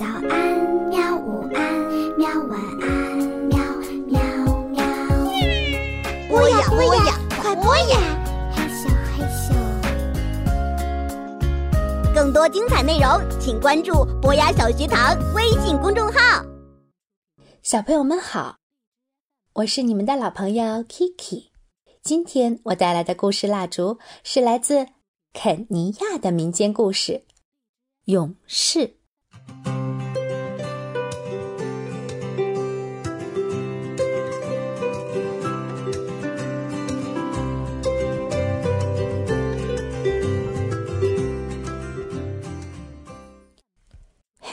早安，喵！午安，喵！晚安，喵喵喵。播呀播呀，快播呀！嘿咻嘿咻。更多精彩内容，请关注博雅小学堂微信公众号。小朋友们好，我是你们的老朋友 Kiki。今天我带来的故事蜡烛是来自肯尼亚的民间故事《勇士》。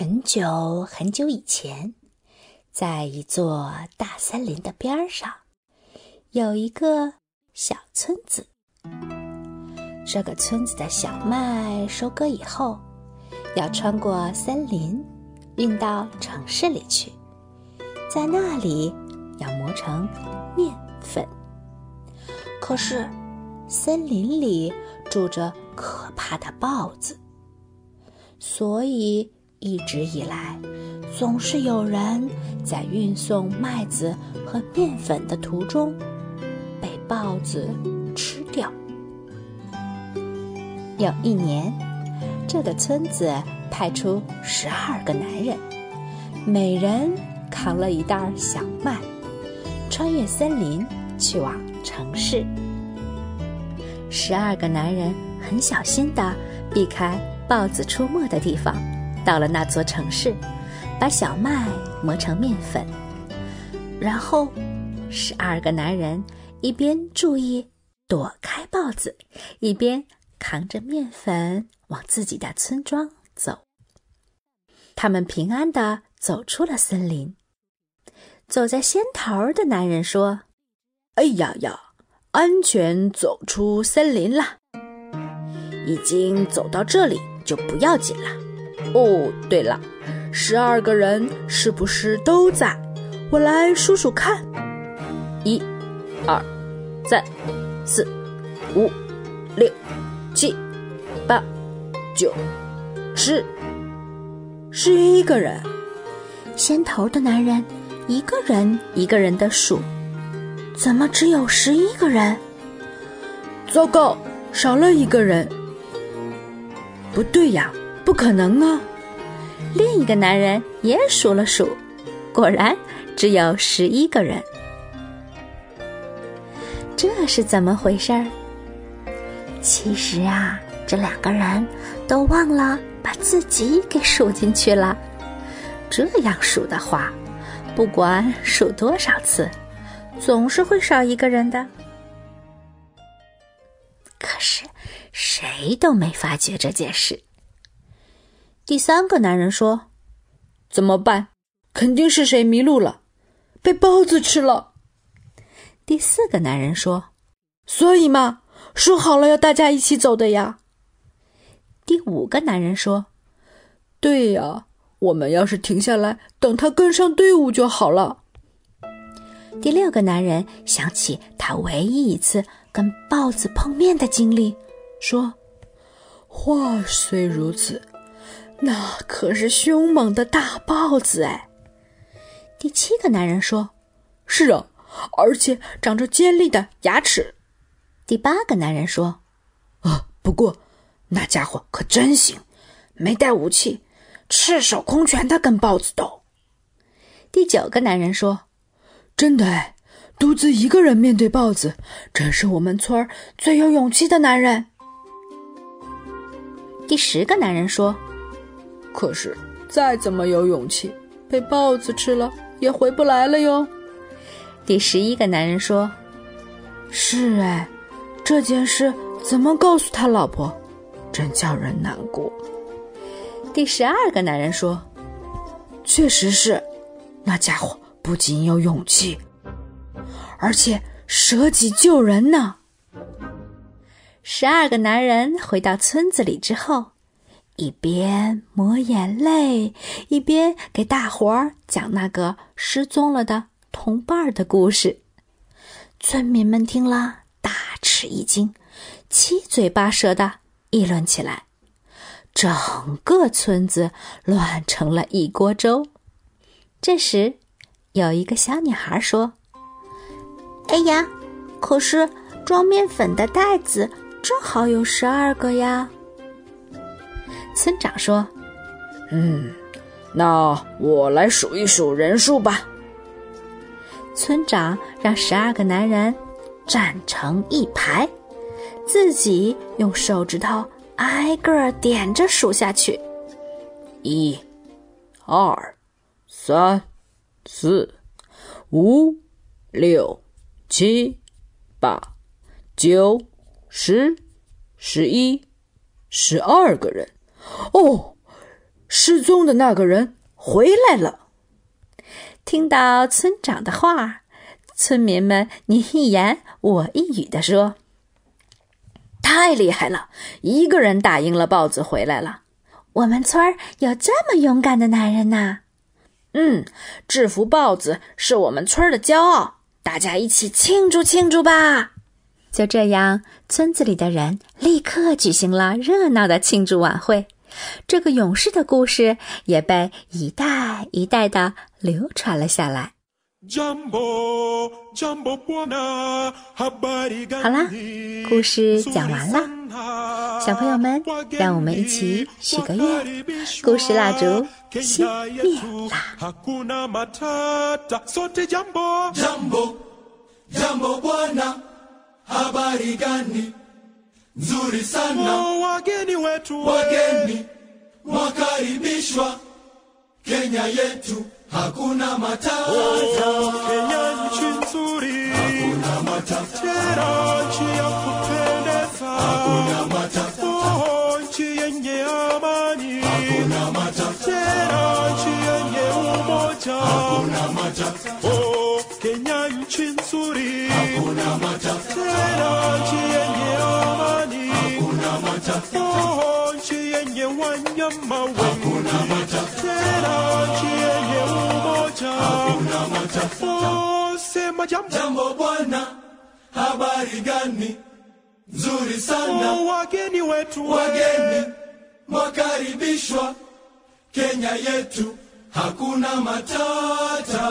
很久很久以前，在一座大森林的边上，有一个小村子。这个村子的小麦收割以后，要穿过森林，运到城市里去，在那里要磨成面粉。可是，森林里住着可怕的豹子，所以。一直以来，总是有人在运送麦子和面粉的途中被豹子吃掉。有一年，这个村子派出十二个男人，每人扛了一袋小麦，穿越森林去往城市。十二个男人很小心地避开豹子出没的地方。到了那座城市，把小麦磨成面粉，然后十二个男人一边注意躲开豹子，一边扛着面粉往自己的村庄走。他们平安的走出了森林。走在先头的男人说：“哎呀呀，安全走出森林了！已经走到这里就不要紧了。”哦，对了，十二个人是不是都在？我来数数看：一、二、三、四、五、六、七、八、九、十，十一个人。先头的男人一个人一个人的数，怎么只有十一个人？糟糕，少了一个人。不对呀！不可能啊！另一个男人也数了数，果然只有十一个人。这是怎么回事儿？其实啊，这两个人都忘了把自己给数进去了。这样数的话，不管数多少次，总是会少一个人的。可是谁都没发觉这件事。第三个男人说：“怎么办？肯定是谁迷路了，被豹子吃了。”第四个男人说：“所以嘛，说好了要大家一起走的呀。”第五个男人说：“对呀，我们要是停下来等他跟上队伍就好了。”第六个男人想起他唯一一次跟豹子碰面的经历，说：“话虽如此。”那可是凶猛的大豹子哎！第七个男人说：“是啊，而且长着尖利的牙齿。”第八个男人说：“啊，不过那家伙可真行，没带武器，赤手空拳的跟豹子斗。”第九个男人说：“真的哎，独自一个人面对豹子，真是我们村儿最有勇气的男人。”第十个男人说。可是，再怎么有勇气，被豹子吃了也回不来了哟。第十一个男人说：“是哎，这件事怎么告诉他老婆？真叫人难过。”第十二个男人说：“确实是，那家伙不仅有勇气，而且舍己救人呢。”十二个男人回到村子里之后。一边抹眼泪，一边给大伙儿讲那个失踪了的同伴的故事。村民们听了大吃一惊，七嘴八舌的议论起来：“整个村子乱成了一锅粥。这时，有一个小女孩说：“哎呀，可是装面粉的袋子正好有十二个呀。”村长说：“嗯，那我来数一数人数吧。”村长让十二个男人站成一排，自己用手指头挨个点着数下去：一、二、三、四、五、六、七、八、九、十、十一、十二个人。哦，失踪的那个人回来了。听到村长的话，村民们你一言我一语的说：“太厉害了！一个人打赢了豹子回来了。我们村儿有这么勇敢的男人呐！嗯，制服豹子是我们村儿的骄傲，大家一起庆祝庆祝吧！”就这样，村子里的人立刻举行了热闹的庆祝晚会。这个勇士的故事也被一代一代的流传了下来。好啦，故事讲完了，小朋友们，让我们一起许个愿，故事蜡烛熄灭啦。Nzuri sana. Oh, wageni wetu wageni wakaribishwa Kenya yetu hakuna matata. Oh, Kenya nchi nzuri. Hakuna matata. Tena nchi ya kupendeza. Hakuna matata matata. nchi yenye wanyama wengi, tena nchi yenye umoja. Hakuna matata. sema jambo. Jambo bwana, habari gani? Nzuri sana. Oh, wageni wetu, wageni mwakaribishwa Kenya yetu, hakuna matata.